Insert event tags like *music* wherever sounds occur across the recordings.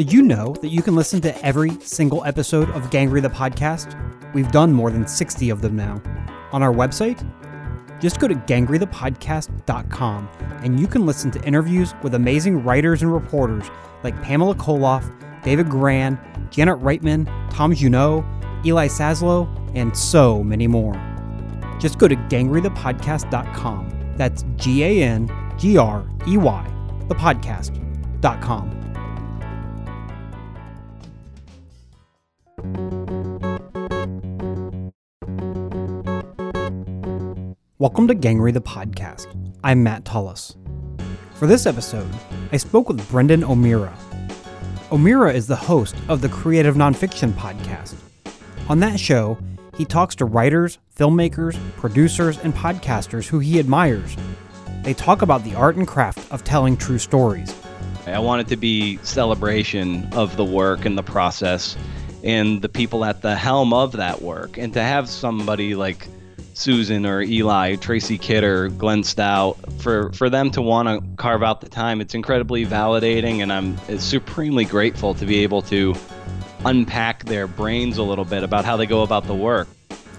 Did you know that you can listen to every single episode of Gangrey the podcast? We've done more than 60 of them now. On our website, just go to gangreythepodcast.com and you can listen to interviews with amazing writers and reporters like Pamela Colloff, David Grann, Janet Reitman, Tom Junod, Eli Saslow, and so many more. Just go to gangreythepodcast.com. That's G A N G R E Y, the thepodcast.com. Welcome to Gangrey the Podcast. I'm Matt Tullis. For this episode, I spoke with Brendan O'Meara. O'Meara is the host of the Creative Nonfiction Podcast. On that show, he talks to writers, filmmakers, producers, and podcasters who he admires. They talk about the art and craft of telling true stories. I want it to be celebration of the work and the process and the people at the helm of that work. And to have somebody like Susan or Eli, Tracy Kidder, Glenn Stout, for, for them to want to carve out the time, it's incredibly validating, and I'm uh, supremely grateful to be able to unpack their brains a little bit about how they go about the work.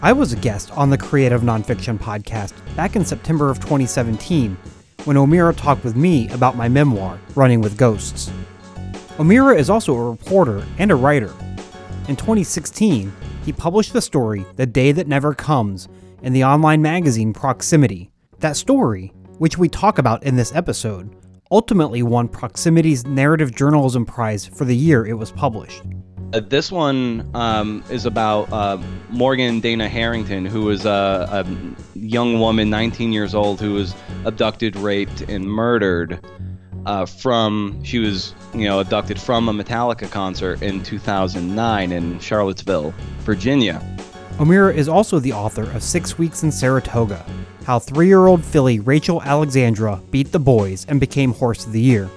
I was a guest on the Creative Nonfiction podcast back in September of 2017 when O'Meara talked with me about my memoir, Running with Ghosts. O'Meara is also a reporter and a writer. In 2016, he published the story The Day That Never Comes in the online magazine Proximity. That story, which we talk about in this episode, ultimately won Proximity's Narrative Journalism Prize for the year it was published. Uh, this one um, is about uh, Morgan Dana Harrington, who was a, a, young woman, 19 years old, who was abducted, raped, and murdered uh, from. She was, you know, abducted from a Metallica concert in 2009 in Charlottesville, Virginia. O'Meara is also the author of Six Weeks in Saratoga How Three Year Old filly Rachel Alexandra Beat the Boys and Became Horse of the Year.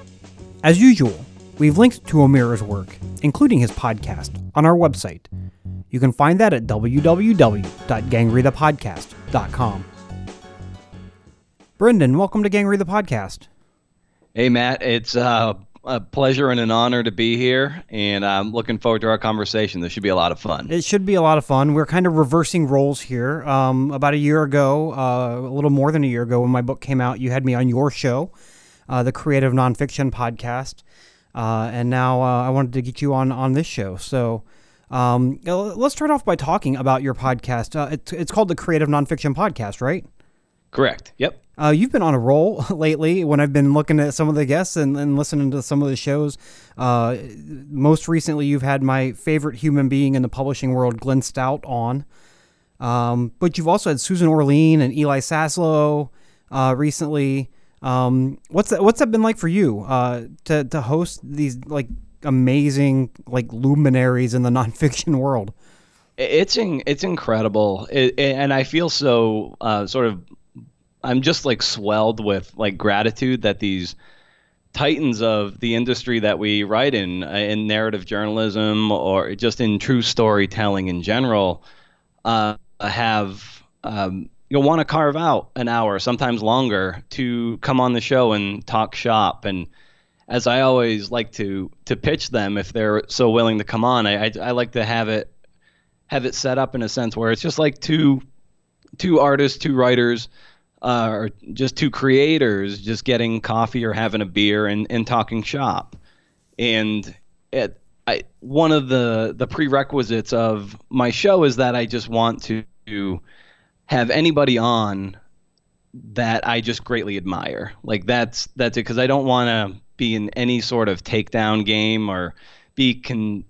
As usual, we've linked to O'Meara's work, including his podcast, on our website. You can find that at www.gangreythepodcast.com. Brendan, welcome to Gangrey the Podcast. Hey, Matt. It's uh, a pleasure and an honor to be here, and I'm looking forward to our conversation. This should be a lot of fun. It should be a lot of fun. We're kind of reversing roles here. Um, about a year ago, uh, a little more than a year ago, when my book came out, you had me on your show, uh, the Creative Nonfiction Podcast, uh, and now uh, I wanted to get you on on this show. So. Um, let's start off by talking about your podcast. Uh, it's, it's called the Creative Nonfiction Podcast, right? Correct. Yep. Uh, you've been on a roll *laughs* lately when I've been looking at some of the guests and, and listening to some of the shows. Uh, most recently, you've had my favorite human being in the publishing world, Glenn Stout, on. Um, but you've also had Susan Orlean and Eli Saslow uh, recently. Um, what's that? What's that been like for you uh, to to host these like amazing like luminaries in the *laughs* nonfiction world? It's in, it's incredible, it, and I feel so uh, sort of I'm just like swelled with like gratitude that these titans of the industry that we write in uh, in narrative journalism or just in true storytelling in general uh, have um, you'll want to carve out an hour sometimes longer to come on the show and talk shop. And as I always like to to pitch them if they're so willing to come on I, I, I like to have it have it set up in a sense where it's just like two two artists two writers uh, or just two creators just getting coffee or having a beer and, and talking shop. And it, I, one of the, the prerequisites of my show is that I just want to have anybody on that I just greatly admire. Like that's that's it because I don't want to be in any sort of takedown game or be con-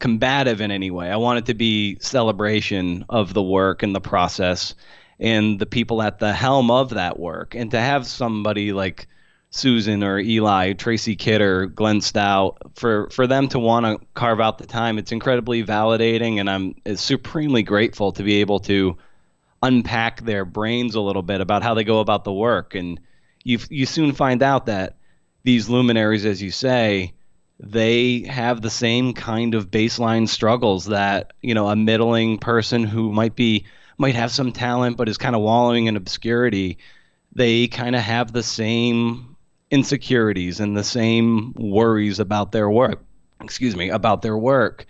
combative in any way. I want it to be celebration of the work and the process and the people at the helm of that work. And to have somebody like Susan or Eli, Tracy Kidder, Glenn Stout, for, for them to want to carve out the time, it's incredibly validating. And I'm uh, supremely grateful to be able to unpack their brains a little bit about how they go about the work. And you, you soon find out that these luminaries, as you say, they have the same kind of baseline struggles that, you know, a middling person who might be might have some talent but is kind of wallowing in obscurity, they kind of have the same insecurities and the same worries about their work excuse me, about their work.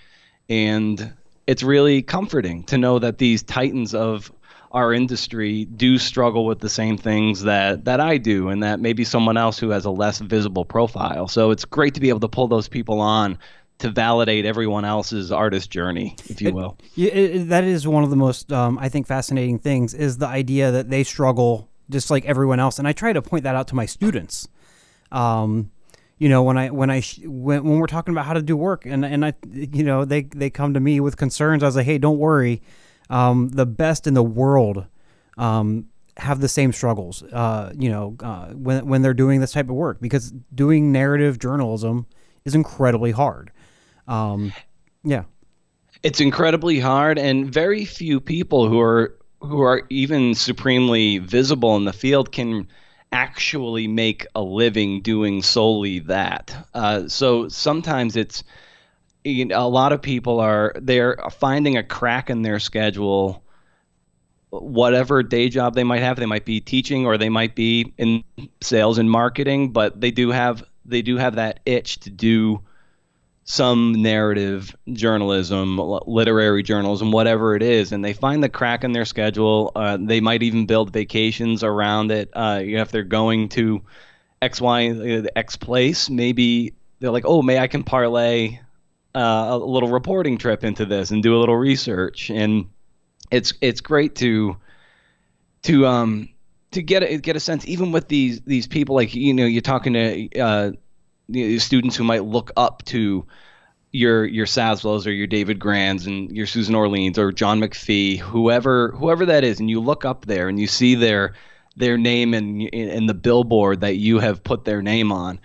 And it's really comforting to know that these titans of our industry do struggle with the same things that that I do and that maybe someone else who has a less visible profile. So it's great to be able to pull those people on to validate everyone else's artist journey, if you will. It, it, that is one of the most, um, I think, fascinating things is the idea that they struggle just like everyone else, and I try to point that out to my students. Um, you know, when I when I when, when we're talking about how to do work, and and I, you know, they they come to me with concerns. I was like, hey, don't worry um, the best in the world um, have the same struggles, uh, you know, uh, when, when they're doing this type of work because doing narrative journalism is incredibly hard. Um, yeah. It's incredibly hard, and very few people who are who are even supremely visible in the field can actually make a living doing solely that. Uh, so sometimes it's you know, a lot of people are they're finding a crack in their schedule whatever day job they might have they might be teaching or they might be in sales and marketing but they do have they do have that itch to do some narrative journalism literary journalism whatever it is and they find the crack in their schedule uh, they might even build vacations around it uh, if they're going to x y uh, x place maybe they're like oh may i can parlay uh, a little reporting trip into this and do a little research? And it's it's great to to um to get a, get a sense even with these these people like you know you're talking to uh, students who might look up to your your Saslows or your David Granns and your Susan Orleans or John McPhee whoever whoever that is and you look up there and you see their their name and in the billboard that you have put their name on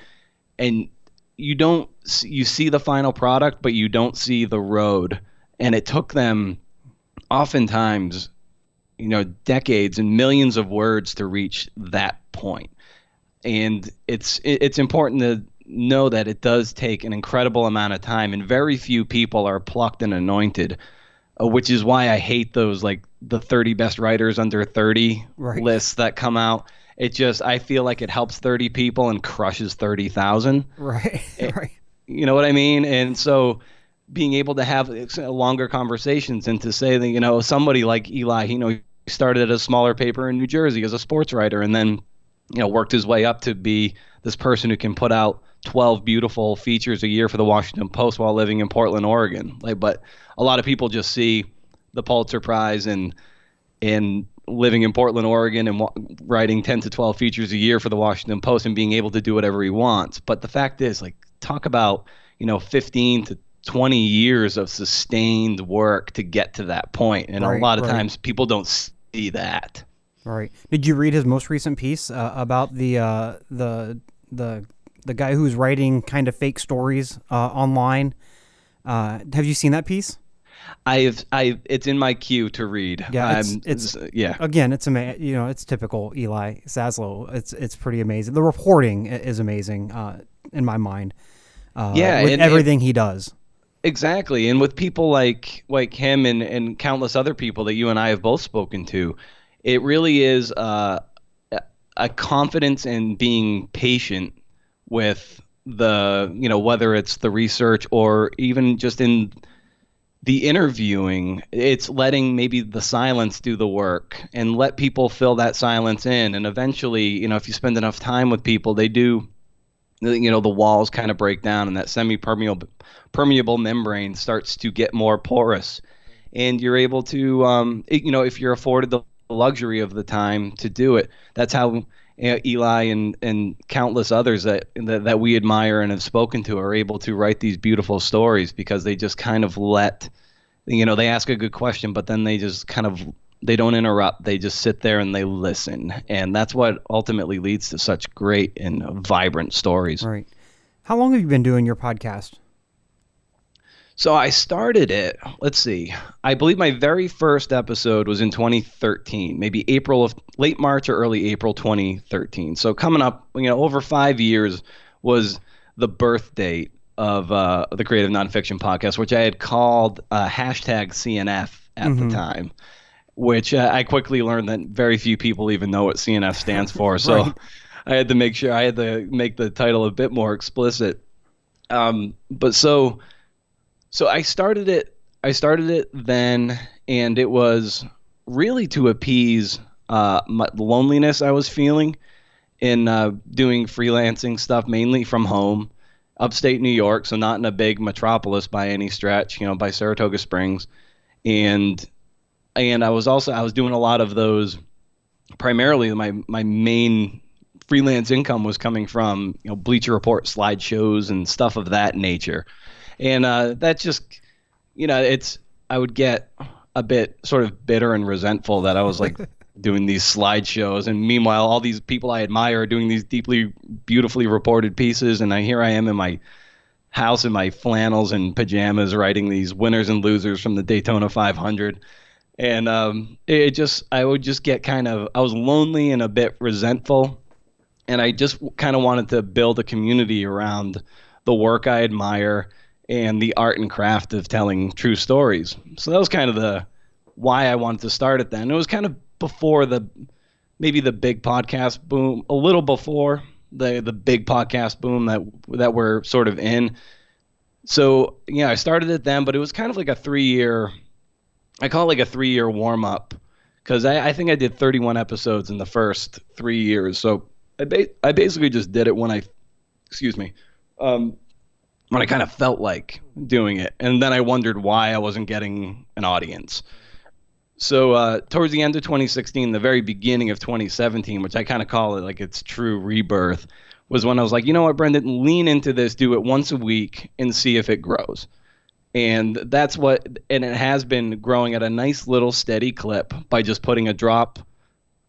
and you don't you see the final product, but you don't see the road. And it took them oftentimes, you know, decades and millions of words to reach that point. And it's it's important to know that it does take an incredible amount of time, and very few people are plucked and anointed. Uh, which is why I hate those like the 30 best writers under 30 right. lists that come out it just I feel like it helps 30 people and crushes 30,000. Right. *laughs* right. You know what I mean? And so being able to have longer conversations and to say that you know somebody like Eli, you know, started at a smaller paper in New Jersey as a sports writer and then you know worked his way up to be this person who can put out 12 beautiful features a year for the Washington Post while living in Portland, Oregon. Like but a lot of people just see the Pulitzer Prize and and living in Portland, Oregon, and writing 10 to 12 features a year for the Washington Post and being able to do whatever he wants. But the fact is, like, talk about, you know, 15 to 20 years of sustained work to get to that point. And right, a lot of right. times people don't see that. Right. Did you read his most recent piece uh, about the uh, the the the guy who's writing kind of fake stories uh, online? Uh, have you seen that piece? I've I it's in my queue to read. Yeah, it's, it's yeah. Again, it's ama- you know it's typical Eli Saslow. It's it's pretty amazing. The reporting is amazing uh, in my mind. Uh, yeah, with and, everything and, he does. Exactly, and with people like like him and and countless other people that you and I have both spoken to, it really is uh, a confidence in being patient with the you know whether it's the research or even just in the interviewing it's letting maybe the silence do the work and let people fill that silence in. And eventually you know if you spend enough time with people they do you know the walls kind of break down and that semi-permeable permeable membrane starts to get more porous. And you're able to um, you know if you're afforded the luxury of the time to do it that's how Eh, Eli and and countless others that, that that we admire and have spoken to are able to write these beautiful stories because they just kind of let you know they ask a good question but then they just kind of they don't interrupt. They just sit there and they listen. And that's what ultimately leads to such great and vibrant stories. Right. How long have you been doing your podcast so I started it, let's see. I believe my very first episode was in 2013, maybe April of late March or early April 2013. So coming up, you know, over 5 years was the birth date of uh, the Creative Nonfiction podcast, which I had called uh, hashtag CNF at mm-hmm. the time, which uh, I quickly learned that very few people even know what CNF stands for. *laughs* So right. I had to make sure I had to make the title a bit more explicit Um, but so so I started it. I started it then, and it was really to appease uh, my, the loneliness I was feeling in uh, doing freelancing stuff, mainly from home, upstate New York, so not in a big metropolis by any stretch. You know, by Saratoga Springs, and and I was also I was doing a lot of those. Primarily, my my main freelance income was coming from you know Bleacher Report slideshows and stuff of that nature, and uh, that just you know it's I would get a bit sort of bitter and resentful that I was like *laughs* doing these slideshows, and meanwhile all these people I admire are doing these deeply beautifully reported pieces, and I here I am in my house in my flannels and pajamas writing these winners and losers from the Daytona 500 and um, it just I would just get kind of I was lonely and a bit resentful. And I just kind of wanted to build a community around the work I admire and the art and craft of telling true stories. So that was kind of the why I wanted to start it then. It was kind of before the maybe the big podcast boom, a little before the the big podcast boom that that we're sort of in. So yeah, I started it then, but it was kind of like a three year. I call it like a three year warm up because I, I think I did 31 episodes in the first three years. So I, ba- I basically just did it when I, excuse me, um, when I kind of felt like doing it, and then I wondered why I wasn't getting an audience. So uh, towards the end of 2016, the very beginning of 2017, which I kind of call it like its true rebirth, was when I was like, you know what, Brendan, lean into this, do it once a week, and see if it grows. And that's what, and it has been growing at a nice little steady clip by just putting a drop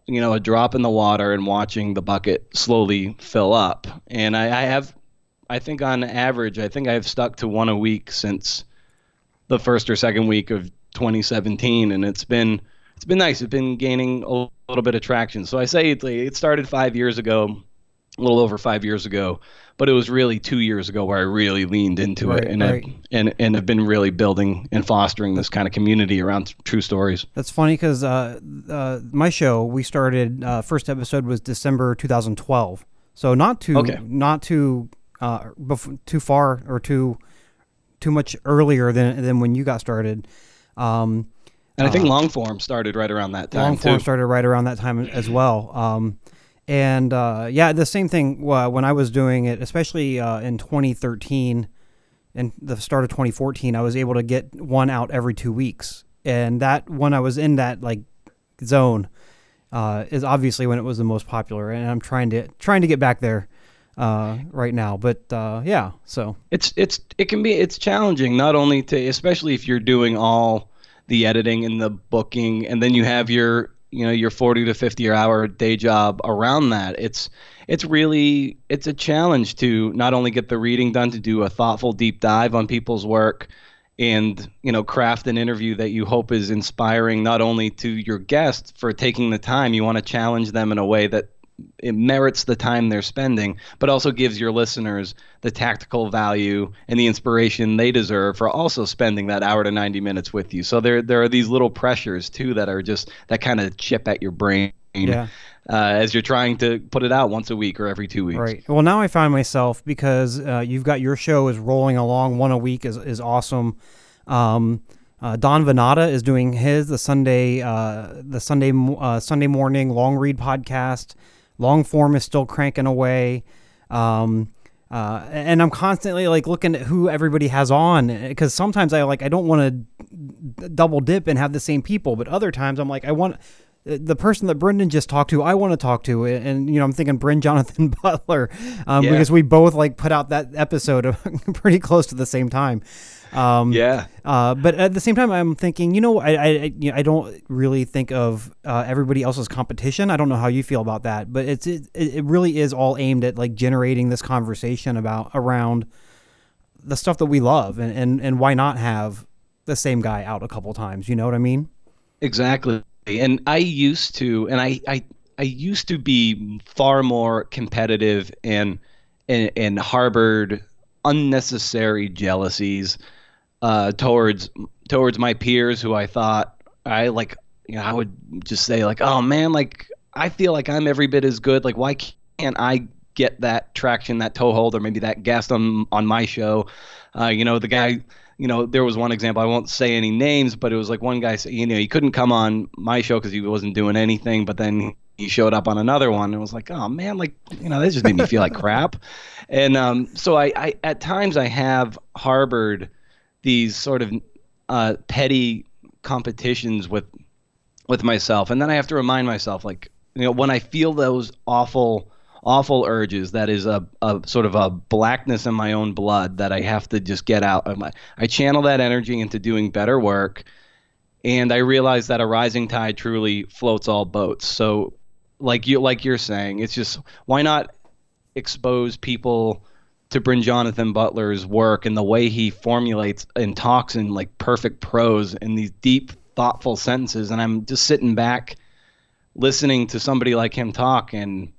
you know, a drop in the water and watching the bucket slowly fill up. And I, I have, I think on average, I think I have stuck to one a week since the first or second week of 2017, and it's been it's been nice. It's been gaining a little bit of traction. So I say it, it started five years ago, a little over five years ago, but it was really two years ago where I really leaned into Right, it and right. I've, and and have been really building and fostering this kind of community around true stories. That's funny because uh, uh, my show we started uh, first episode was December 2012, so not too Okay. not too uh, bef- too far or too too much earlier than than when you got started. Um, And I think long form started right around that time long form started right around that time as well. Um, and uh, yeah, the same thing uh, when I was doing it, especially uh, in 2013 and the start of 2014, I was able to get one out every two weeks, and that when I was in that like zone uh, is obviously when it was the most popular, and I'm trying to trying to get back there uh, right now. But uh, yeah, so. It's it's it can be it's challenging not only to especially if you're doing all the editing and the booking and then you have your you know your 40 to 50 hour day job around that. It's it's really it's a challenge to not only get the reading done to do a thoughtful deep dive on people's work and you know craft an interview that you hope is inspiring not only to your guests for taking the time. You want to challenge them in a way that it merits the time they're spending, but also gives your listeners the tactical value and the inspiration they deserve for also spending that hour to 90 minutes with you. So there there are these little pressures too that are just that kind of chip at your brain yeah. uh, as you're trying to put it out once a week or every two weeks. Right. Well, now I find myself because uh, you've got your show is rolling along. One a week is is awesome. Um, uh, Don Van Natta is doing his the Sunday uh, the Sunday uh, Sunday morning long read podcast. Long form is still cranking away. Um, uh, and I'm constantly like looking at who everybody has on because sometimes I like I don't want to double dip and have the same people, but other times I'm like I want the person that Brendan just talked to, I want to talk to, and you know, I'm thinking Brin Jonathan *laughs* Butler, um, Yeah. because we both like put out that episode *laughs* pretty close to the same time. Um, Yeah. uh, but at the same time, I'm thinking, you know, I I, I, you know, I don't really think of uh, everybody else's competition. I don't know how you feel about that, but it's it, it really is all aimed at like generating this conversation about around the stuff that we love, and and and why not have the same guy out a couple times? You know what I mean? Exactly. And I used to, and I, I, I used to be far more competitive and, and, and harbored unnecessary jealousies uh, towards towards my peers who I thought I like. You know, I would just say like, oh man, like I feel like I'm every bit as good. Like, why can't I get that traction, that toehold, or maybe that guest on on my show. Uh, you know, the guy. You know, there was one example. I won't say any names, but it was like one guy. You know, he couldn't come on my show because he wasn't doing anything. But then he showed up on another one and was like, oh man, like you know, that just made me feel like crap. And um, so I, I, at times I have harbored these sort of uh, petty competitions with with myself, and then I have to remind myself, like you know, when I feel those awful awful urges that is a, a sort of a blackness in my own blood that I have to just get out. I channel that energy into doing better work and I realize that a rising tide truly floats all boats. So like you like you're saying, it's just why not expose people to Brin Jonathan Butler's work and the way he formulates and talks in like perfect prose in these deep, thoughtful sentences. And I'm just sitting back listening to somebody like him talk and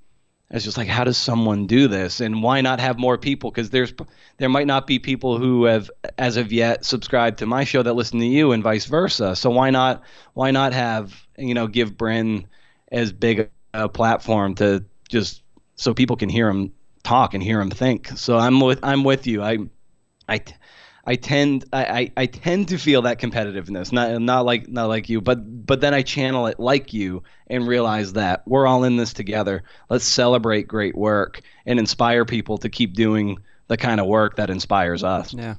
it's just like how does someone do this? And why not have more people? Because there's there might not be people who have as of yet subscribed to my show that listen to you and vice versa. So why not why not have you know give Brin as big a platform to just so people can hear him talk and hear him think. So I'm with I'm with you. I I I tend I, I tend to feel that competitiveness, not not like not like you, but but then I channel it like you and realize that we're all in this together. Let's celebrate great work and inspire people to keep doing the kind of work that inspires us. Yeah.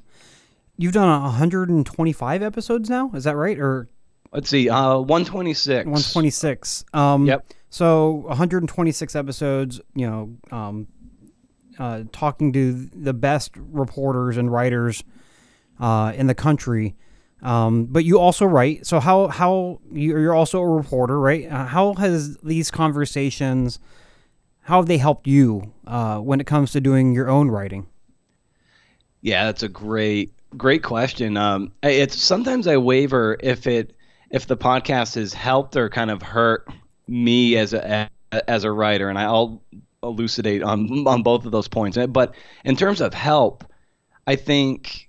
You've done 125 episodes now, is that right? Or let's see, uh 126. 126. Um Yep so 126 episodes, you know, um, uh, talking to the best reporters and writers uh, in the country. Um, but you also write. So how how you're also a reporter, right? Uh, how has these conversations, how have they helped you uh, when it comes to doing your own writing? Yeah, that's a great great question. Um, it's sometimes I waver if it if the podcast has helped or kind of hurt me as a as a writer, and I'll elucidate on on both of those points. Uh, but in terms of help, I think,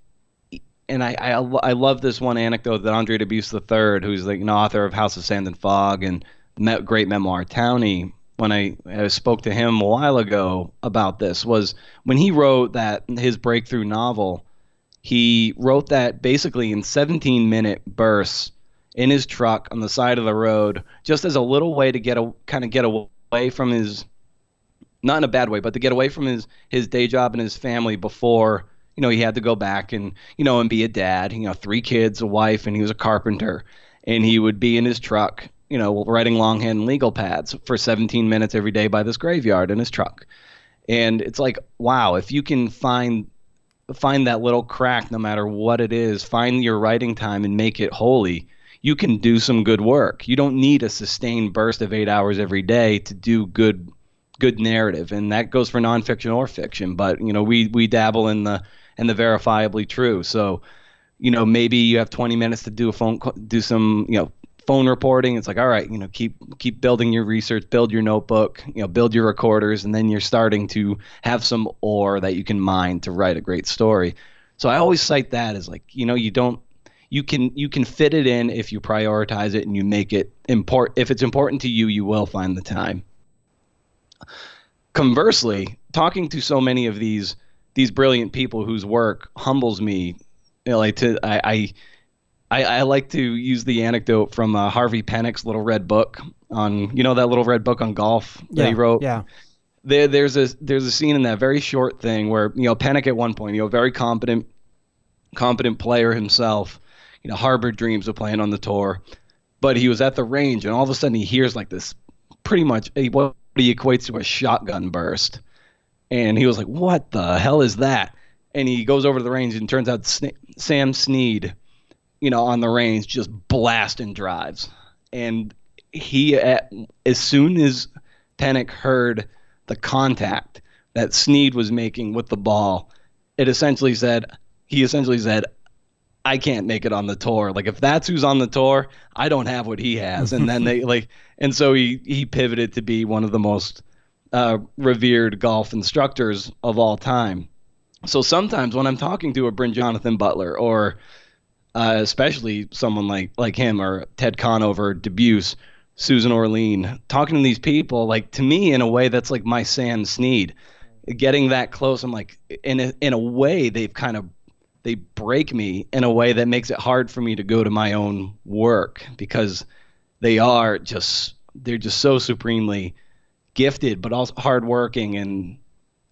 and I I, I love this one anecdote that Andre Dubus III, who's the author of House of Sand and Fog and met great memoir Townie, when I, I, spoke to him a while ago about this was when he wrote that his breakthrough novel he wrote that basically in 17 minute bursts in his truck on the side of the road just as a little way to get a kind of get away from his not in a bad way but to get away from his his day job and his family before you know he had to go back and you know and be a dad you know three kids a wife and he was a carpenter and he would be in his truck you know writing longhand legal pads for 17 minutes every day by this graveyard in his truck and it's like wow if you can find find that little crack no matter what it is find your writing time and make it holy you can do some good work. You don't need a sustained burst of eight hours every day to do good good narrative, and that goes for nonfiction or fiction. But you know, we we dabble in the in the verifiably true. So, you know, maybe you have 20 minutes to do a phone do some you know phone reporting. It's like, all right, you know, keep keep building your research, build your notebook, you know, build your recorders, and then you're starting to have some ore that you can mine to write a great story. So I always cite that as like, you know, you don't you can you can fit it in if you prioritize it and you make it important. If it's important to you, you will find the time. Conversely, talking to so many of these these brilliant people whose work humbles me, you know, like to I, I I, like to use the anecdote from uh, Harvey Penick's little red book on you know that little red book on golf that yeah, he wrote. Yeah. There, there's a there's a scene in that very short thing where you know Penick at one point, you know, very competent, competent player himself, you know, harbored dreams of playing on the tour. But he was at the range, and all of a sudden he hears like this pretty much a, what he equates to a shotgun burst. And he was like, what the hell is that? And he goes over to the range, and turns out Sam Snead, you know, on the range just blasting drives. And he, at, as soon as Penick heard the contact that Snead was making with the ball, it essentially said, he essentially said, I can't make it on the tour. Like if that's who's on the tour, I don't have what he has. And then they *laughs* like, and so he he pivoted to be one of the most uh, revered golf instructors of all time. So sometimes when I'm talking to a Brin Jonathan Butler or uh, especially someone like like him or Ted Conover, Dubus, Susan Orlean, talking to these people, like to me in a way that's like my Sam Snead. getting that close, I'm like, in a, in a way, they've kind of they break me in a way that makes it hard for me to go to my own work because they are just they're just so supremely gifted, but also hardworking, and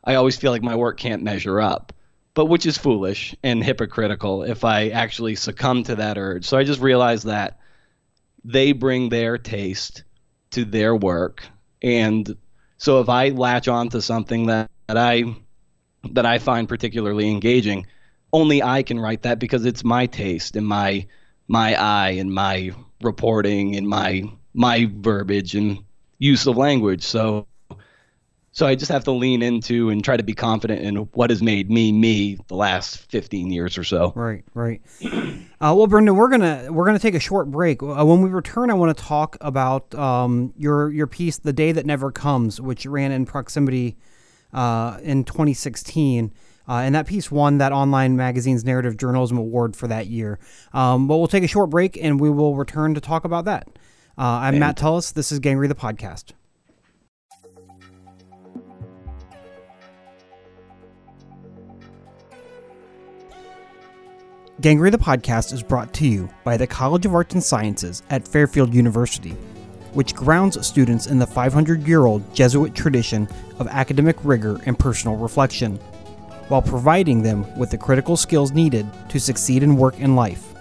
I always feel like my work can't measure up. But which is foolish and hypocritical if I actually succumb to that urge. So I just realized that they bring their taste to their work, and so if I latch on to something that, that I that I find particularly engaging, only I can write that because it's my taste and my my eye and my reporting and my my verbiage and use of language. So so I just have to lean into and try to be confident in what has made me me the last 15 years or so. Right, right. *clears throat* Uh, well, Brendan, we're gonna we're gonna take a short break. Uh, when we return, I want to talk about um, your your piece, "The Day That Never Comes," which ran in proximity uh, in 2016. Uh, and that piece won that online magazine's narrative journalism award for that year. Um, but we'll take a short break and we will return to talk about that. Uh, I'm Matt Tullis. This is Gangrey the podcast. Gangrey the podcast is brought to you by the College of Arts and Sciences at Fairfield University, which grounds students in the 500 year old Jesuit tradition of academic rigor and personal reflection, while providing them with the critical skills needed to succeed in work and life.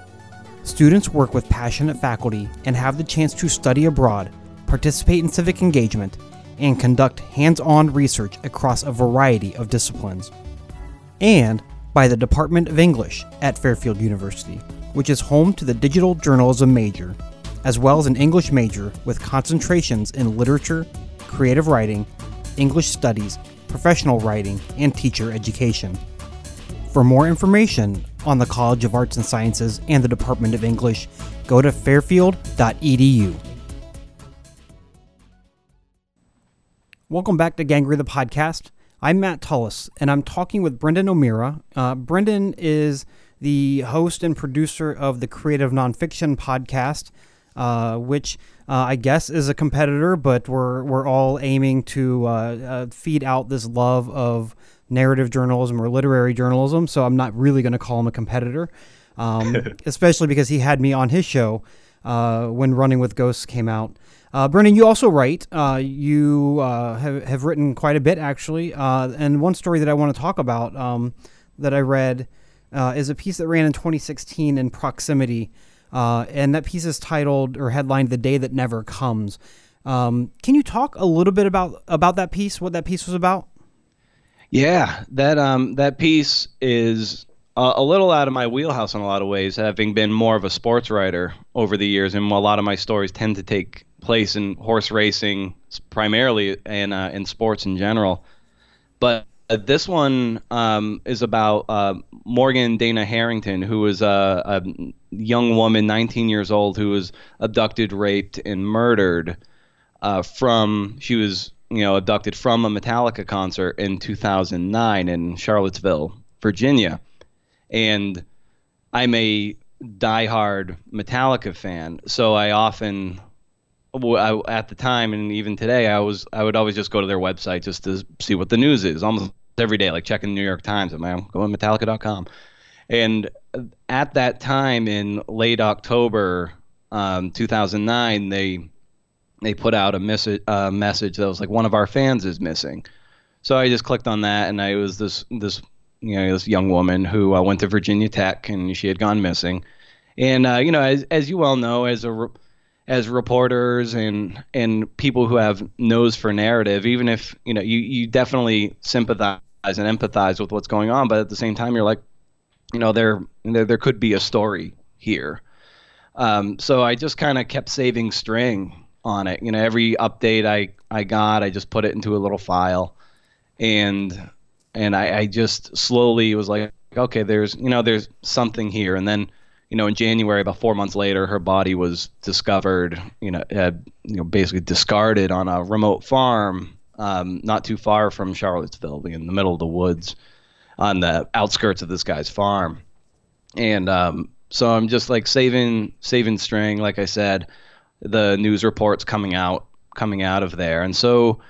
Students work with passionate faculty and have the chance to study abroad, participate in civic engagement, and conduct hands on research across a variety of disciplines. And by the Department of English at Fairfield University, which is home to the digital journalism major, as well as an English major with concentrations in literature, creative writing, English studies, professional writing, and teacher education. For more information on the College of Arts and Sciences and the Department of English, go to fairfield.edu. Welcome back to Gangrey the podcast. I'm Matt Tullis, and I'm talking with Brendan O'Meara. Uh, Brendan is the host and producer of the Creative Nonfiction podcast, uh, which uh, I guess is a competitor, but we're we're all aiming to uh, uh, feed out this love of narrative journalism or literary journalism. So I'm not really going to call him a competitor, um, *laughs* especially because he had me on his show uh, when Running with Ghosts came out. Uh, Brendan, you also write. Uh, you uh, have, have written quite a bit, actually. Uh, and one story that I want to talk about um, that I read uh, is a piece that ran in 2016 in Proximity. Uh, and that piece is titled or headlined The Day That Never Comes. Um, can you talk a little bit about, about that piece, what that piece was about? Yeah, that um, that piece is a, a little out of my wheelhouse in a lot of ways, having been more of a sports writer over the years, and a lot of my stories tend to take place in horse racing primarily and uh, in sports in general. But uh, this one um, is about uh, Morgan Dana Harrington, who was a, a, young woman, 19 years old, who was abducted, raped, and murdered uh, from she was you know abducted from a Metallica concert in 2009 in Charlottesville, Virginia, and I'm a diehard Metallica fan, so I often I, at the time and even today, I was I would always just go to their website just to see what the news is almost every day, like checking the New York Times. I'm going to Metallica.com, and at that time in late October, um, 2009, they they put out a message uh, message that was like one of our fans is missing. So I just clicked on that, and I was this this you know this young woman who uh, went to Virginia Tech, and she had gone missing. And uh, you know, as as you well know, as a as reporters and and people who have nose for narrative, even if you know you you definitely sympathize and empathize with what's going on, but at the same time you're like, you know, there there, there could be a story here. Um, so I just kind of kept saving string on it. You know, every update I I got, I just put it into a little file, and and I, I just slowly was like, okay, there's you know there's something here, and then you know, in January, about four months later, her body was discovered. You know, had you know basically discarded on a remote farm, um, not too far from Charlottesville, in the middle of the woods, on the outskirts of this guy's farm. And um, so I'm just like saving saving string, like I said, the news reports coming out coming out of there, and so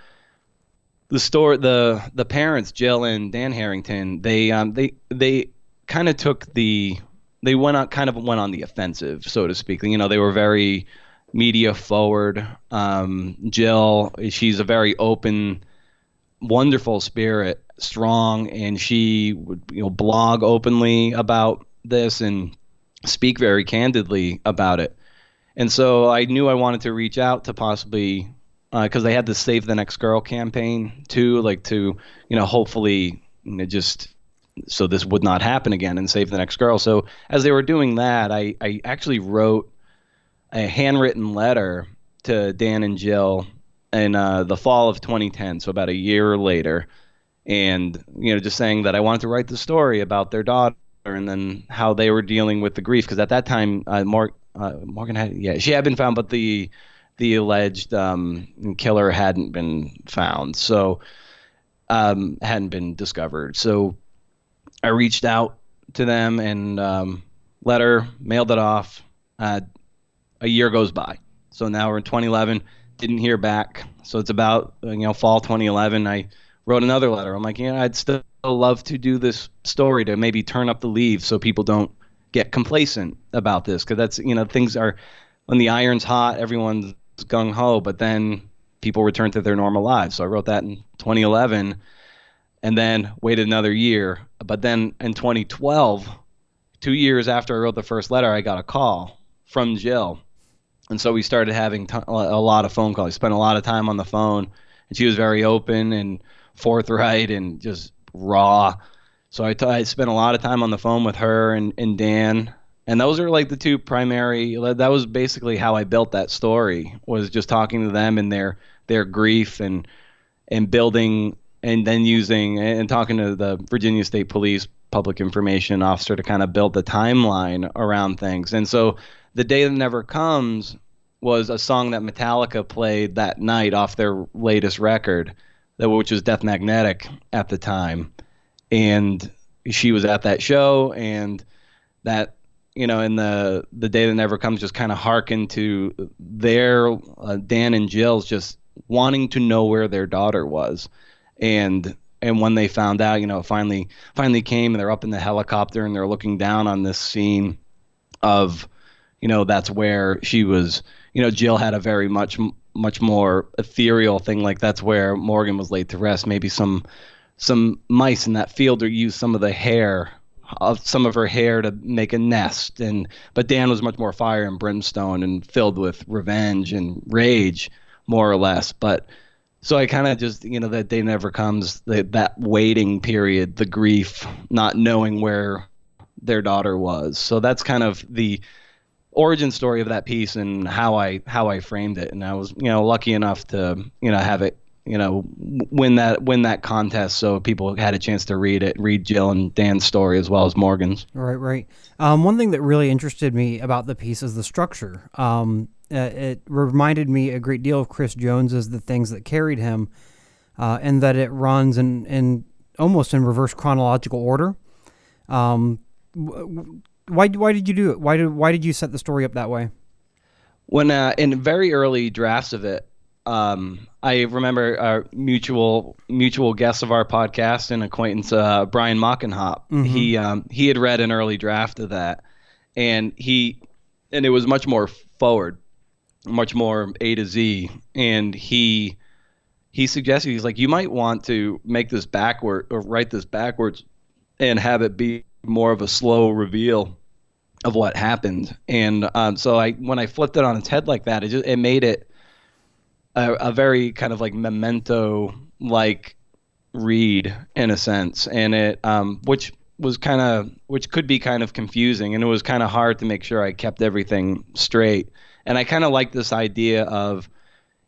the store the the parents Jill and Dan Harrington they um they they kind of took the they went on kind of went on the offensive so to speak. You know they were very media forward. Um, Jill she's a very open wonderful spirit strong and she would you know blog openly about this and speak very candidly about it and so I knew I wanted to reach out to possibly because uh, they had the Save the Next Girl campaign too, like to you know hopefully you know, just so this would not happen again and save the next girl. So as they were doing that, I I actually wrote a handwritten letter to Dan and Jill in uh, the fall of 2010, so about a year later, and you know just saying that I wanted to write the story about their daughter and then how they were dealing with the grief because at that time uh, Mor- uh, Morgan had yeah she had been found, but the the alleged um, killer hadn't been found, so um, hadn't been discovered. So I reached out to them and um, letter mailed it off. Uh, a year goes by, so now we're in 2011. Didn't hear back, so it's about you know fall 2011. I wrote another letter. I'm like, you know, I'd still love to do this story to maybe turn up the leaves so people don't get complacent about this because that's you know things are when the iron's hot, everyone's gung ho, but then people return to their normal lives. So I wrote that in 2011 and then waited another year. But then in 2012, two years after I wrote the first letter, I got a call from Jill. And so we started having t- a lot of phone calls. We spent a lot of time on the phone, and she was very open and forthright and just raw. So I, t- I spent a lot of time on the phone with her and, and Dan and those are like the two primary that was basically how i built that story was just talking to them and their their grief and and building and then using and talking to the virginia state police public information officer to kind of build the timeline around things and so the day that never comes was a song that metallica played that night off their latest record which was death magnetic at the time. And she was at that show and that you know, in the the day that never comes, just kind of harkened to their uh, Dan and Jill's just wanting to know where their daughter was, and and when they found out, you know, finally finally came and they're up in the helicopter and they're looking down on this scene of, you know, that's where she was. You know, Jill had a very much much more ethereal thing. Like that's where Morgan was laid to rest. Maybe some some mice in that field or used some of the hair of some of her hair to make a nest and but Dan was much more fire and brimstone and filled with revenge and rage more or less but so I kind of just you know that day never comes that that waiting period the grief not knowing where their daughter was so that's kind of the origin story of that piece and how I how I framed it. And I was you know lucky enough to you know have it you know win that win that contest. So people had a chance to read it read jill and dan's story as well as morgan's. Right right. Um, one thing that really interested me about the piece is the structure. Um, uh, it reminded me a great deal of chris jones's the things that carried him uh, and that it runs in, in almost in reverse chronological order. Um, why, why did you do it why did, why did you set the story up that way when uh, in very early drafts of it um, I remember our mutual mutual guest of our podcast and acquaintance uh, Brian Mockenhaupt. Mm-hmm. He um, he had read an early draft of that, and he and it was much more forward, much more A to Z, and he he suggested he's like you might want to make this backward or write this backwards and have it be more of a slow reveal of what happened. And um, so I when I flipped it on its head like that, it just it made it a, a very kind of like memento like read in a sense, and it um, which was kind of which could be kind of confusing, and it was kind of hard to make sure I kept everything straight. And I kind of like this idea of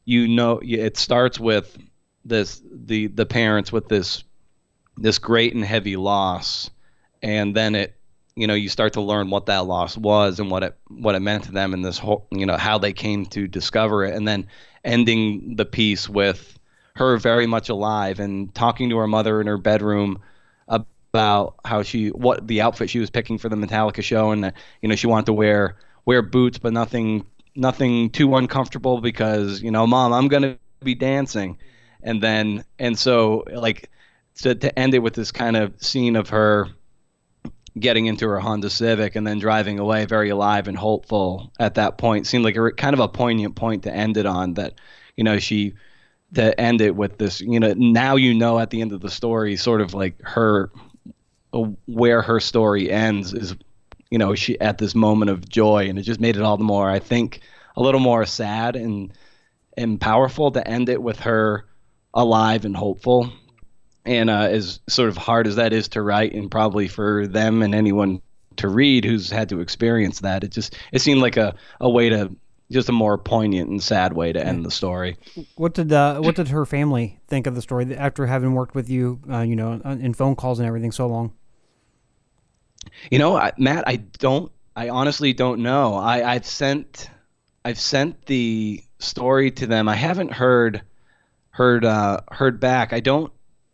you know it starts with this the the parents with this this great and heavy loss and then it you know you start to learn what that loss was and what it what it meant to them and this whole you know how they came to discover it. And then ending the piece with her very much alive and talking to her mother in her bedroom about how she what the outfit she was picking for the Metallica show. And that you know she wanted to wear wear boots but nothing nothing too uncomfortable because you know mom I'm going to be dancing. And then and so like to to end it with this kind of scene of her getting into her Honda Civic and then driving away very alive and hopeful at that point seemed like a kind of a poignant point to end it on that you know she to end it with this you know now you know at the end of the story sort of like her uh, where her story ends is you know she at this moment of joy. And it just made it all the more i think a little more sad and and powerful to end it with her alive and hopeful and uh, as sort of hard as that is to write and probably for them and anyone to read who's had to experience that it just it seemed like a, a way to just a more poignant and sad way to end the story. What did uh, what did her family think of the story after having worked with you uh, you know in phone calls and everything so long? You know I, matt i don't i honestly don't know. I i've sent i've sent the story to them. I haven't heard heard uh heard back. I don't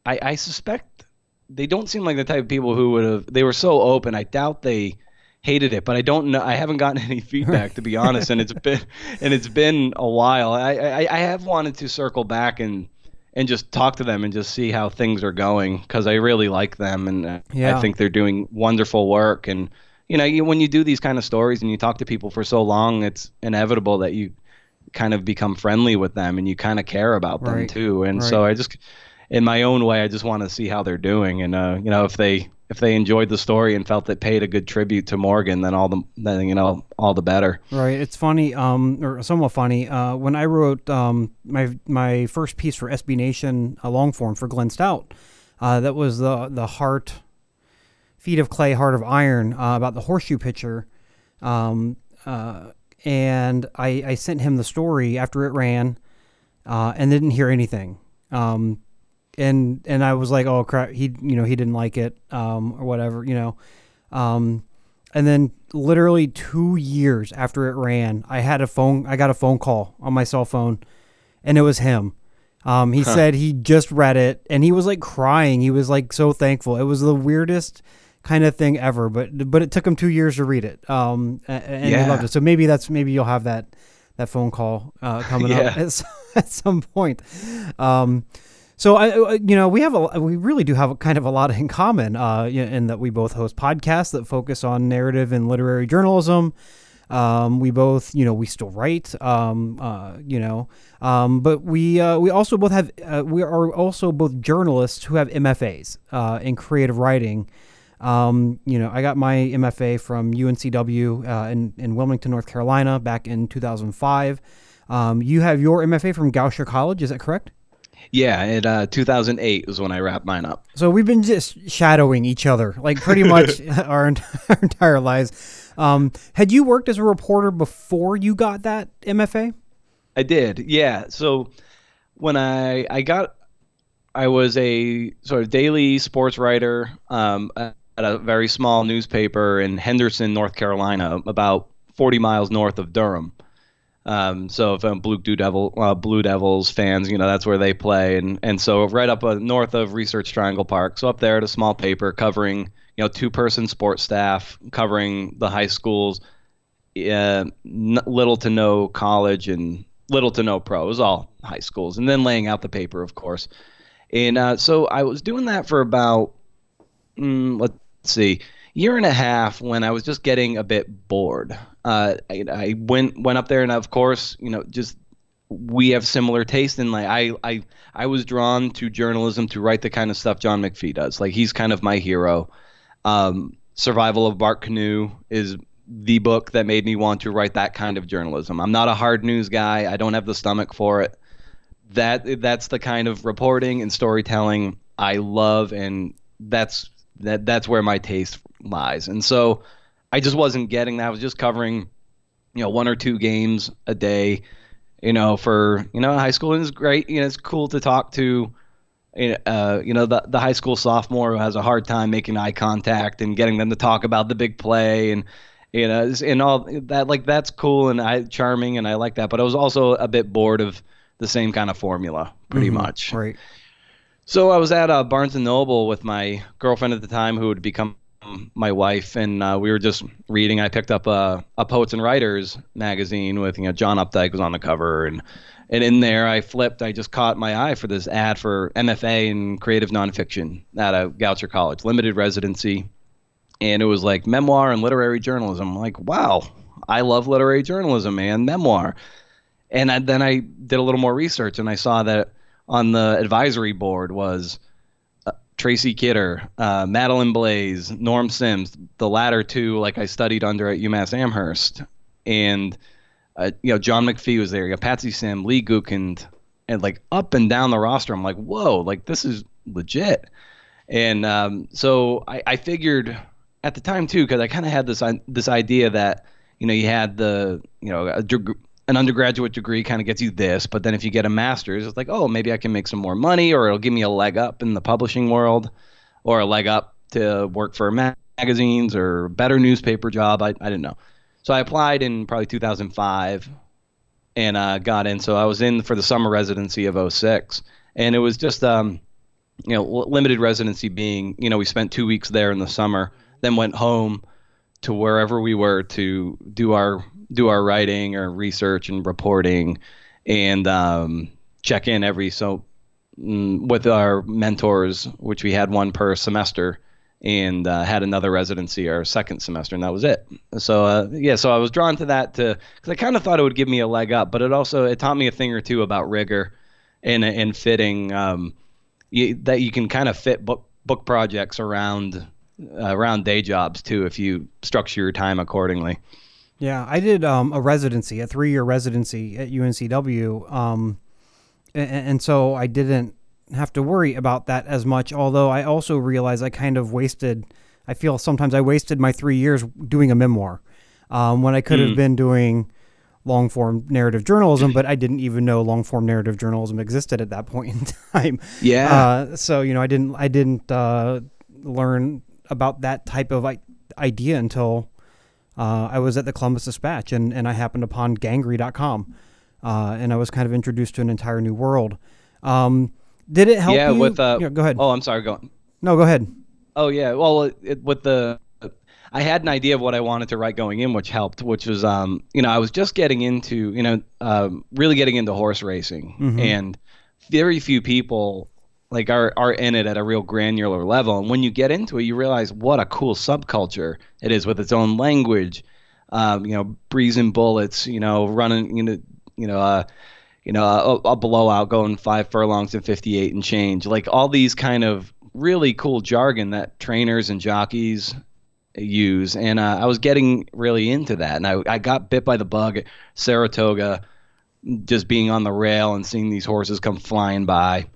I, I suspect they don't seem like the type of people who would have. They were so open. I doubt they hated it, but I don't know. I haven't gotten *laughs* any feedback to be *laughs* honest, and it's been and it's been a while. I, I I have wanted to circle back and and just talk to them and just see how things are going because I really like them and uh, yeah. I think they're doing wonderful work. And you know, you, when you do these kind of stories and you talk to people for so long, it's inevitable that you kind of become friendly with them and you kind of care about them right. too. And right. so I just in my own way, I just want to see how they're doing, and uh, you know, if they if they enjoyed the story and felt it paid a good tribute to Morgan, then all the then you know all the better. Right. It's funny, um, or somewhat funny. Uh, when I wrote um, my my first piece for SB Nation, a long form for Glenn Stout, uh, that was the the heart, feet of clay, heart of iron uh, about the horseshoe pitcher, um, uh, and I, I sent him the story after it ran, uh, and didn't hear anything. Um, and and I was like, oh crap, he you know he didn't like it um, or whatever, you know. Um, and then literally two years after it ran, I had a phone. I got a phone call on my cell phone, and it was him. Um, he huh. said he just read it, and he was like crying. He was like so thankful. It was the weirdest kind of thing ever. But but it took him two years to read it. Um, and yeah. he loved it. So maybe that's maybe you'll have that that phone call uh, *laughs* coming yeah. up at, *laughs* at some point. Um, so I, uh, you know, we have a, we really do have kind of a lot *laughs* in common, uh, in that we both host podcasts that focus on narrative and literary journalism. Um, we both, you know, we still write, um, uh, you know, um, but we uh, we also both have uh, we are also both journalists who have MFAs uh, in creative writing. Um, you know, I got my MFA from UNCW uh, in in Wilmington, North Carolina, back in 2005. Um, you have your MFA from Goucher College, is that correct? Yeah, in uh, 2008 was when I wrapped mine up. So we've been just shadowing each other, like pretty *laughs* much our, *laughs* our, entire lives. Um, had you worked as a reporter before you got that MFA? I did, yeah. So when I I got, I was a sort of daily sports writer um, at a very small newspaper in Henderson, North Carolina, about 40 miles north of Durham. Um, so if um, Blue, Devil, uh, Blue Devils fans, you know that's where they play, and and so right up uh, north of Research Triangle Park. So up there at a small paper covering you know two-person sports staff, covering the high schools, uh, n- little to no college and little to no pro. It was all high schools, and then laying out the paper, of course. And uh, so I was doing that for about mm, let's see, year and a half when I was just getting a bit bored. Uh, I, I, went went up there, and of course, you know, just we have similar taste in like I I I was drawn to journalism to write the kind of stuff John McPhee does. Like he's kind of my hero. Um, Survival of Bark Canoe is the book that made me want to write that kind of journalism. I'm not a hard news guy. I don't have the stomach for it. That that's the kind of reporting and storytelling I love, and that's that that's where my taste lies. And so I just wasn't getting that. I was just covering, you know, one or two games a day, you know, for, you know, high school. And it's great. You know, it's cool to talk to, uh, you know, the, the high school sophomore who has a hard time making eye contact and getting them to talk about the big play and, you know, and all that, like, that's cool and I charming and I like that. But I was also a bit bored of the same kind of formula pretty mm-hmm. much. Right. So I was at uh, Barnes and Noble with my girlfriend at the time, who would become my wife, and uh, we were just reading. I picked up a, a Poets and Writers magazine with you know John Updike was on the cover, and And in there, I flipped. I just caught my eye for this ad for MFA in creative nonfiction at a Goucher College, limited residency, and it was like memoir and literary journalism. I'm like, wow, I love literary journalism and memoir. And I, then I did a little more research, and I saw that on the advisory board was Tracy Kidder, uh, Madeleine Blais, Norm Sims. The latter two, like I studied under at UMass Amherst, and uh, you know John McPhee was there. You got Patsy Sim, Lee Gutkind, and like up and down the roster. I'm like, whoa, like this is legit. And um, so I, I figured at the time too, because I kind of had this this idea that you know you had the you know a, an undergraduate degree kind of gets you this, but then if you get a master's, it's like, oh, maybe I can make some more money, or it'll give me a leg up in the publishing world, or a leg up to work for magazines or a better newspaper job. I, I didn't know. So I applied in probably 2005 and uh, got in. So I was in for the summer residency of 06. And it was just, um, you know, limited residency being, you know, we spent two weeks there in the summer, then went home to wherever we were to do our do our writing or research and reporting, and um, check in every so mm, with our mentors, which we had one per semester, and uh, had another residency our second semester, and that was it. So uh, yeah, so I was drawn to that to because I kind of thought it would give me a leg up, but it also it taught me a thing or two about rigor and and fitting um, you, that you can kind of fit book book projects around uh, around day jobs too if you structure your time accordingly. Yeah, I did um, a residency, a three-year residency at UNCW, um, and, and, so I didn't have to worry about that as much. Although I also realized I kind of wasted. I feel sometimes I wasted my three years doing a memoir um, when I could mm. have been doing long form narrative journalism, but I didn't even know long form narrative journalism existed at that point in *laughs* time. Yeah. Uh, so you know, I didn't I didn't uh, learn about that type of idea until uh, I was at the Columbus Dispatch and, and I happened upon Gangrey.com. Uh, and I was kind of introduced to an entire new world. Um, did it help yeah, you? with uh, yeah, go ahead. Oh, I'm sorry. Go. No, go ahead. Oh yeah. Well, it, it, with the, I had an idea of what I wanted to write going in, which helped. Which was, um, you know, I was just getting into, you know, um, really getting into horse racing, mm-hmm. and very few people like are are in it at a real granular level. And when you get into it, you realize what a cool subculture it is with its own language. Um, you know, breezing bullets. You know, running. You know, you know, uh, you know, a, a blowout going five furlongs and 58 and change. Like all these kind of really cool jargon that trainers and jockeys use. And uh, I was getting really into that. And I, I got bit by the bug at Saratoga, just being on the rail and seeing these horses come flying by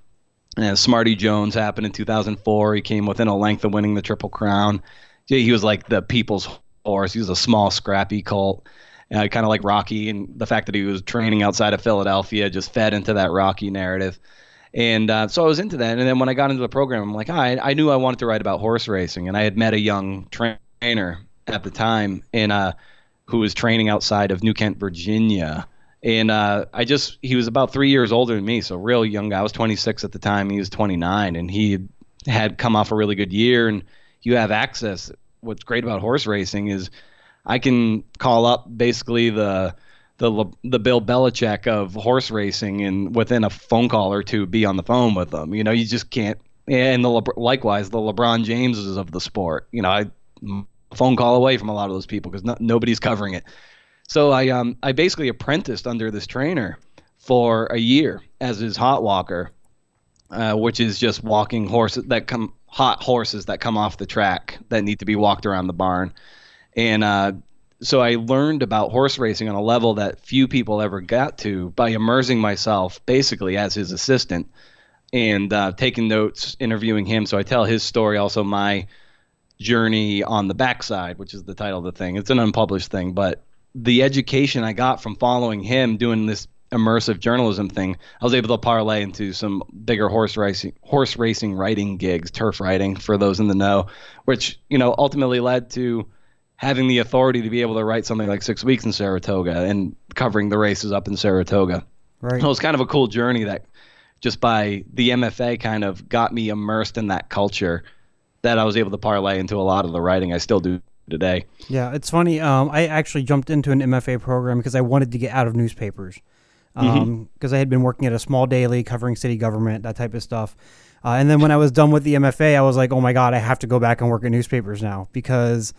and Smarty Jones happened in 2004. He came within a length of winning the Triple Crown. He was like the people's horse. He was a small, scrappy colt, uh, kind of like Rocky. And the fact that he was training outside of Philadelphia just fed into that Rocky narrative. And uh, so I was into that. And then when I got into the program, I'm like, oh, I, I knew I wanted to write about horse racing. And I had met a young trainer at the time and uh, who was training outside of New Kent, Virginia and uh, I just he was about three years older than me, so real young guy. I was 26 at the time. He was 29, and he had come off a really good year. And you have access. What's great about horse racing is I can call up basically the the the Bill Belichick of horse racing, and within a phone call or two, be on the phone with them. You know, you just can't. And the likewise, the LeBron Jameses of the sport. You know, I phone call away from a lot of those people because no, nobody's covering it. So I um I basically apprenticed under this trainer for a year as his hot walker, uh, which is just walking horses that come hot horses that come off the track that need to be walked around the barn, and uh, so I learned about horse racing on a level that few people ever got to by immersing myself basically as his assistant and uh, taking notes, interviewing him. So I tell his story, also my journey on the backside, which is the title of the thing. It's an unpublished thing, but the education I got from following him doing this immersive journalism thing, I was able to parlay into some bigger horse racing horse racing writing gigs, turf writing for those in the know, which you know ultimately led to having the authority to be able to write something like Six Weeks in Saratoga and covering the races up in Saratoga. Right. So it was kind of a cool journey that just by the MFA kind of got me immersed in that culture that I was able to parlay into a lot of the writing I still do today. Yeah, it's funny. Um, I actually jumped into an MFA program because I wanted to get out of newspapers. because um, I had been working at a small daily covering city government, that type of stuff. Uh, and then when I was done with the MFA, I was like, oh my god, I have to go back and work at newspapers now because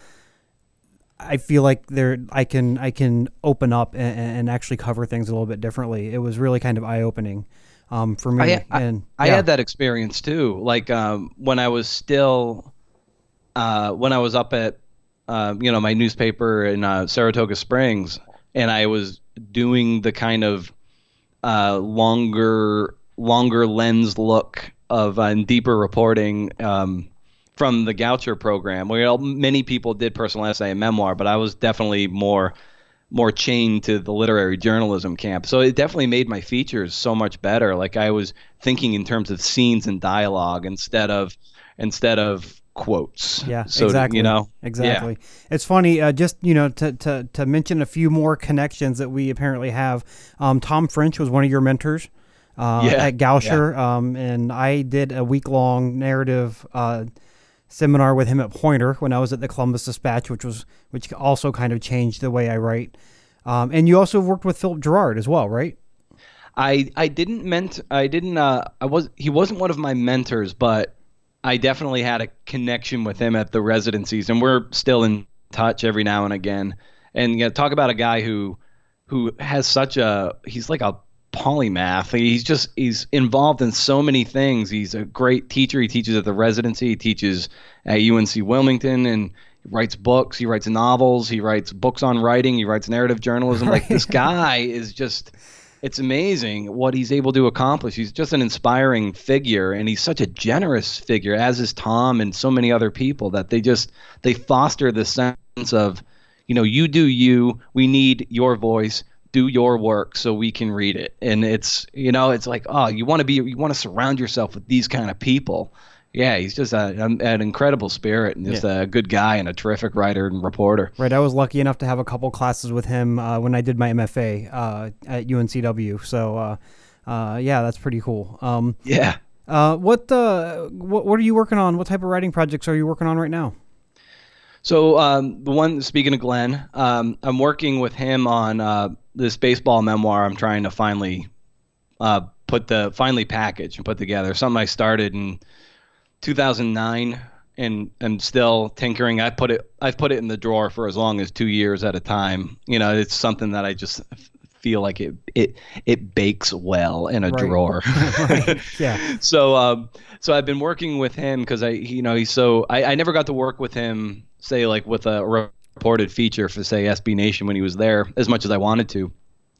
I feel like there I can I can open up and, and, actually cover things a little bit differently. It was really kind of eye opening um, for me. I, and I, yeah. I, had that experience too. Like um, when I was still uh, when I was up at uh, you know my newspaper in uh, Saratoga Springs, and I was doing the kind of uh, longer longer lens look of uh, and deeper reporting. Um, from the Goucher program, where many people did personal essay and memoir, but I was definitely more more chained to the literary journalism camp. So it definitely made my features so much better. Like I was thinking in terms of scenes and dialogue instead of instead of quotes. Yeah, so, exactly. You know, exactly. Yeah. It's funny. Uh, just you know, to, to to mention a few more connections that we apparently have. Um, Tom French was one of your mentors. Uh, yeah, at Goucher, yeah. um, and I did a week long narrative uh, seminar with him at Poynter when I was at the Columbus Dispatch, which was which also kind of changed the way I write. Um, and you also worked with Philip Gerard as well, right? I I didn't ment I didn't uh I was he wasn't one of my mentors, but I definitely had a connection with him at the residencies, and we're still in touch every now and again. And you know, talk about a guy who who has such a he's like a polymath. He's just he's involved in so many things. He's a great teacher. He teaches at the residency. He teaches at UNC Wilmington and he writes books. He writes novels. He writes books on writing. He writes narrative journalism. Like this guy is just it's amazing what he's able to accomplish. He's just an inspiring figure and he's such a generous figure as is Tom and so many other people that they just they foster this sense of you know, you do you. We need your voice do your work so we can read it. And it's you know it's like oh you want to be you want to surround yourself with these kind of people. Yeah, he's just a, an incredible spirit and just yeah. a good guy and a terrific writer and reporter. Right, I was lucky enough to have a couple classes with him uh, when I did my MFA uh, at UNCW. So, uh, uh, yeah, that's pretty cool. Um, yeah. Uh, what, uh, what what are you working on? What type of writing projects are you working on right now? So um, the one speaking of Glenn, um, I'm working with him on uh, this baseball memoir. I'm trying to finally uh, put the finally package and put together something I started in 2009 and I'm still tinkering. I put it I've put it in the drawer for as long as two years at a time. You know, it's something that I just feel like it it it bakes well in a right. drawer. *laughs* right. *laughs* Yeah. So um so I've been working with him because I you know he's so I, I never got to work with him say like with a reported feature for say SB Nation when he was there as much as I wanted to,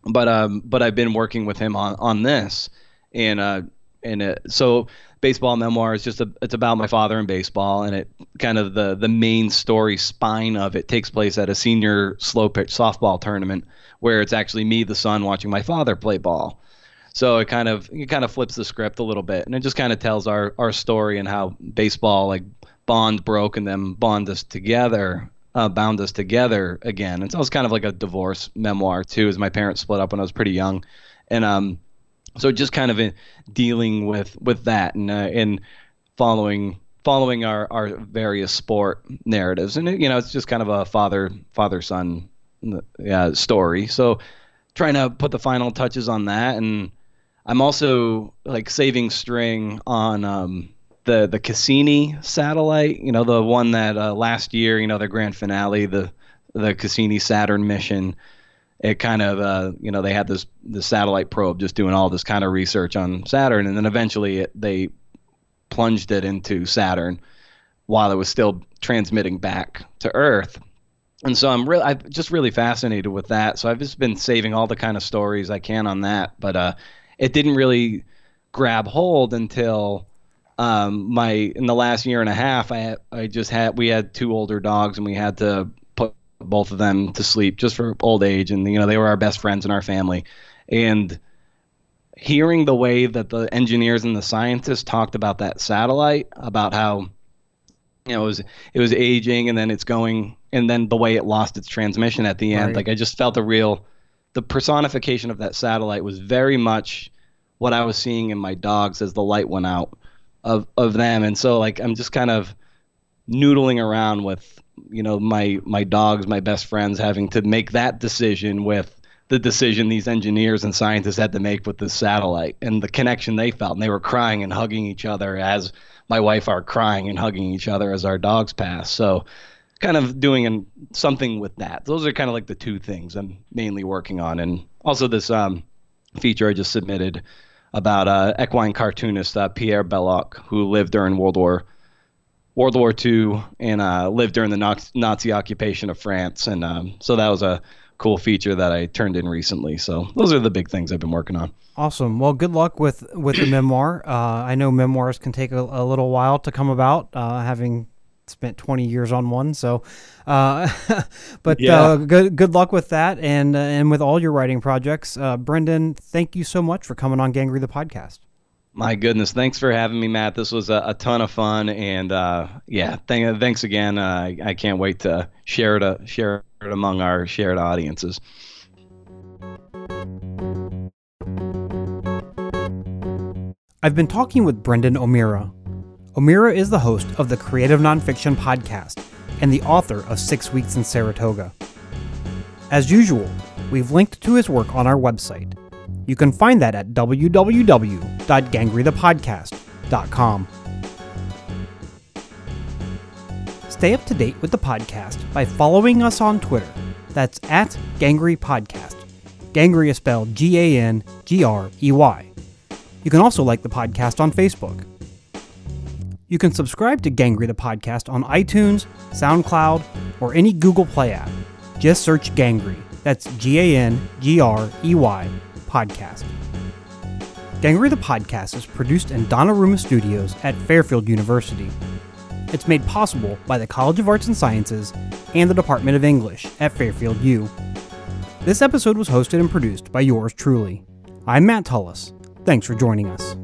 but um but I've been working with him on on this, and uh and it, so baseball memoir is just a it's about my father in baseball and it kind of the the main story spine of it takes place at a senior slow pitch softball tournament where it's actually me the son watching my father play ball so it kind of it kind of flips the script a little bit and it just kind of tells our our story and how baseball like bond broke and then bond us together, uh, bound us together again. And so it's kind of like a divorce memoir too, as my parents split up when I was pretty young, and um, so just kind of dealing with with that and uh, and following following our our various sport narratives, and you know it's just kind of a father father son yeah, story. So trying to put the final touches on that and. I'm also like saving string on um, the the Cassini satellite, you know, the one that uh, last year, you know, the grand finale, the the Cassini Saturn mission. It kind of, uh, you know, they had this the satellite probe just doing all this kind of research on Saturn, and then eventually it, they plunged it into Saturn while it was still transmitting back to Earth. And so I'm really, I'm just really fascinated with that. So I've just been saving all the kind of stories I can on that, but uh, it didn't really grab hold until um, my in the last year and a half, I I just had we had two older dogs and we had to both of them to sleep just for old age, and you know they were our best friends in our family, and hearing the way that the engineers and the scientists talked about that satellite, about how you know it was it was aging and then it's going and then the way it lost its transmission at the end, right. like I just felt a real the personification of that satellite was very much what I was seeing in my dogs as the light went out of of them. And so like i'm just kind of noodling around with you know my my dogs my best friends having to make that decision with the decision these engineers and scientists had to make with this satellite and the connection they felt. And they were crying and hugging each other as my wife are crying and hugging each other as our dogs pass. So, kind of doing an, something with that. Those are kind of like the two things I'm mainly working on. And also this um, feature I just submitted about uh, equine cartoonist uh, Pierre Bellocq, who lived during World War World War II and uh, lived during the Nazi occupation of France. And um, so that was a cool feature that I turned in recently. So those are the big things I've been working on. Awesome. Well, good luck with with the memoir. Uh, I know memoirs can take a, a, little while to come about, uh, having spent 20 years on one. So, uh, *laughs* but yeah. Uh, good good luck with that, and uh, and with all your writing projects. Uh, Brendan, thank you so much for coming on Gangrey the podcast. My goodness, thanks for having me, Matt. This was a, a ton of fun, and uh, yeah, th- thanks again. Uh, I, I can't wait to share it uh, share it among our shared audiences. I've been talking with Brendan O'Meara. O'Meara is the host of the Creative Nonfiction podcast and the author of Six Weeks in Saratoga. As usual, we've linked to his work on our website. You can find that at www.gangreythepodcast.com. Stay up to date with the podcast by following us on Twitter. That's at Gangrey Podcast. Gangrey is spelled G A N G R E Y. You can also like the podcast on Facebook. You can subscribe to Gangrey the podcast on iTunes, SoundCloud, or any Google Play app. Just search Gangrey. That's G A N G R E Y podcast. Gangrey the podcast is produced in Donnarumma Studios at Fairfield University. It's made possible by the College of Arts and Sciences and the Department of English at Fairfield U. This episode was hosted and produced by yours truly. I'm Matt Tullis. Thanks for joining us.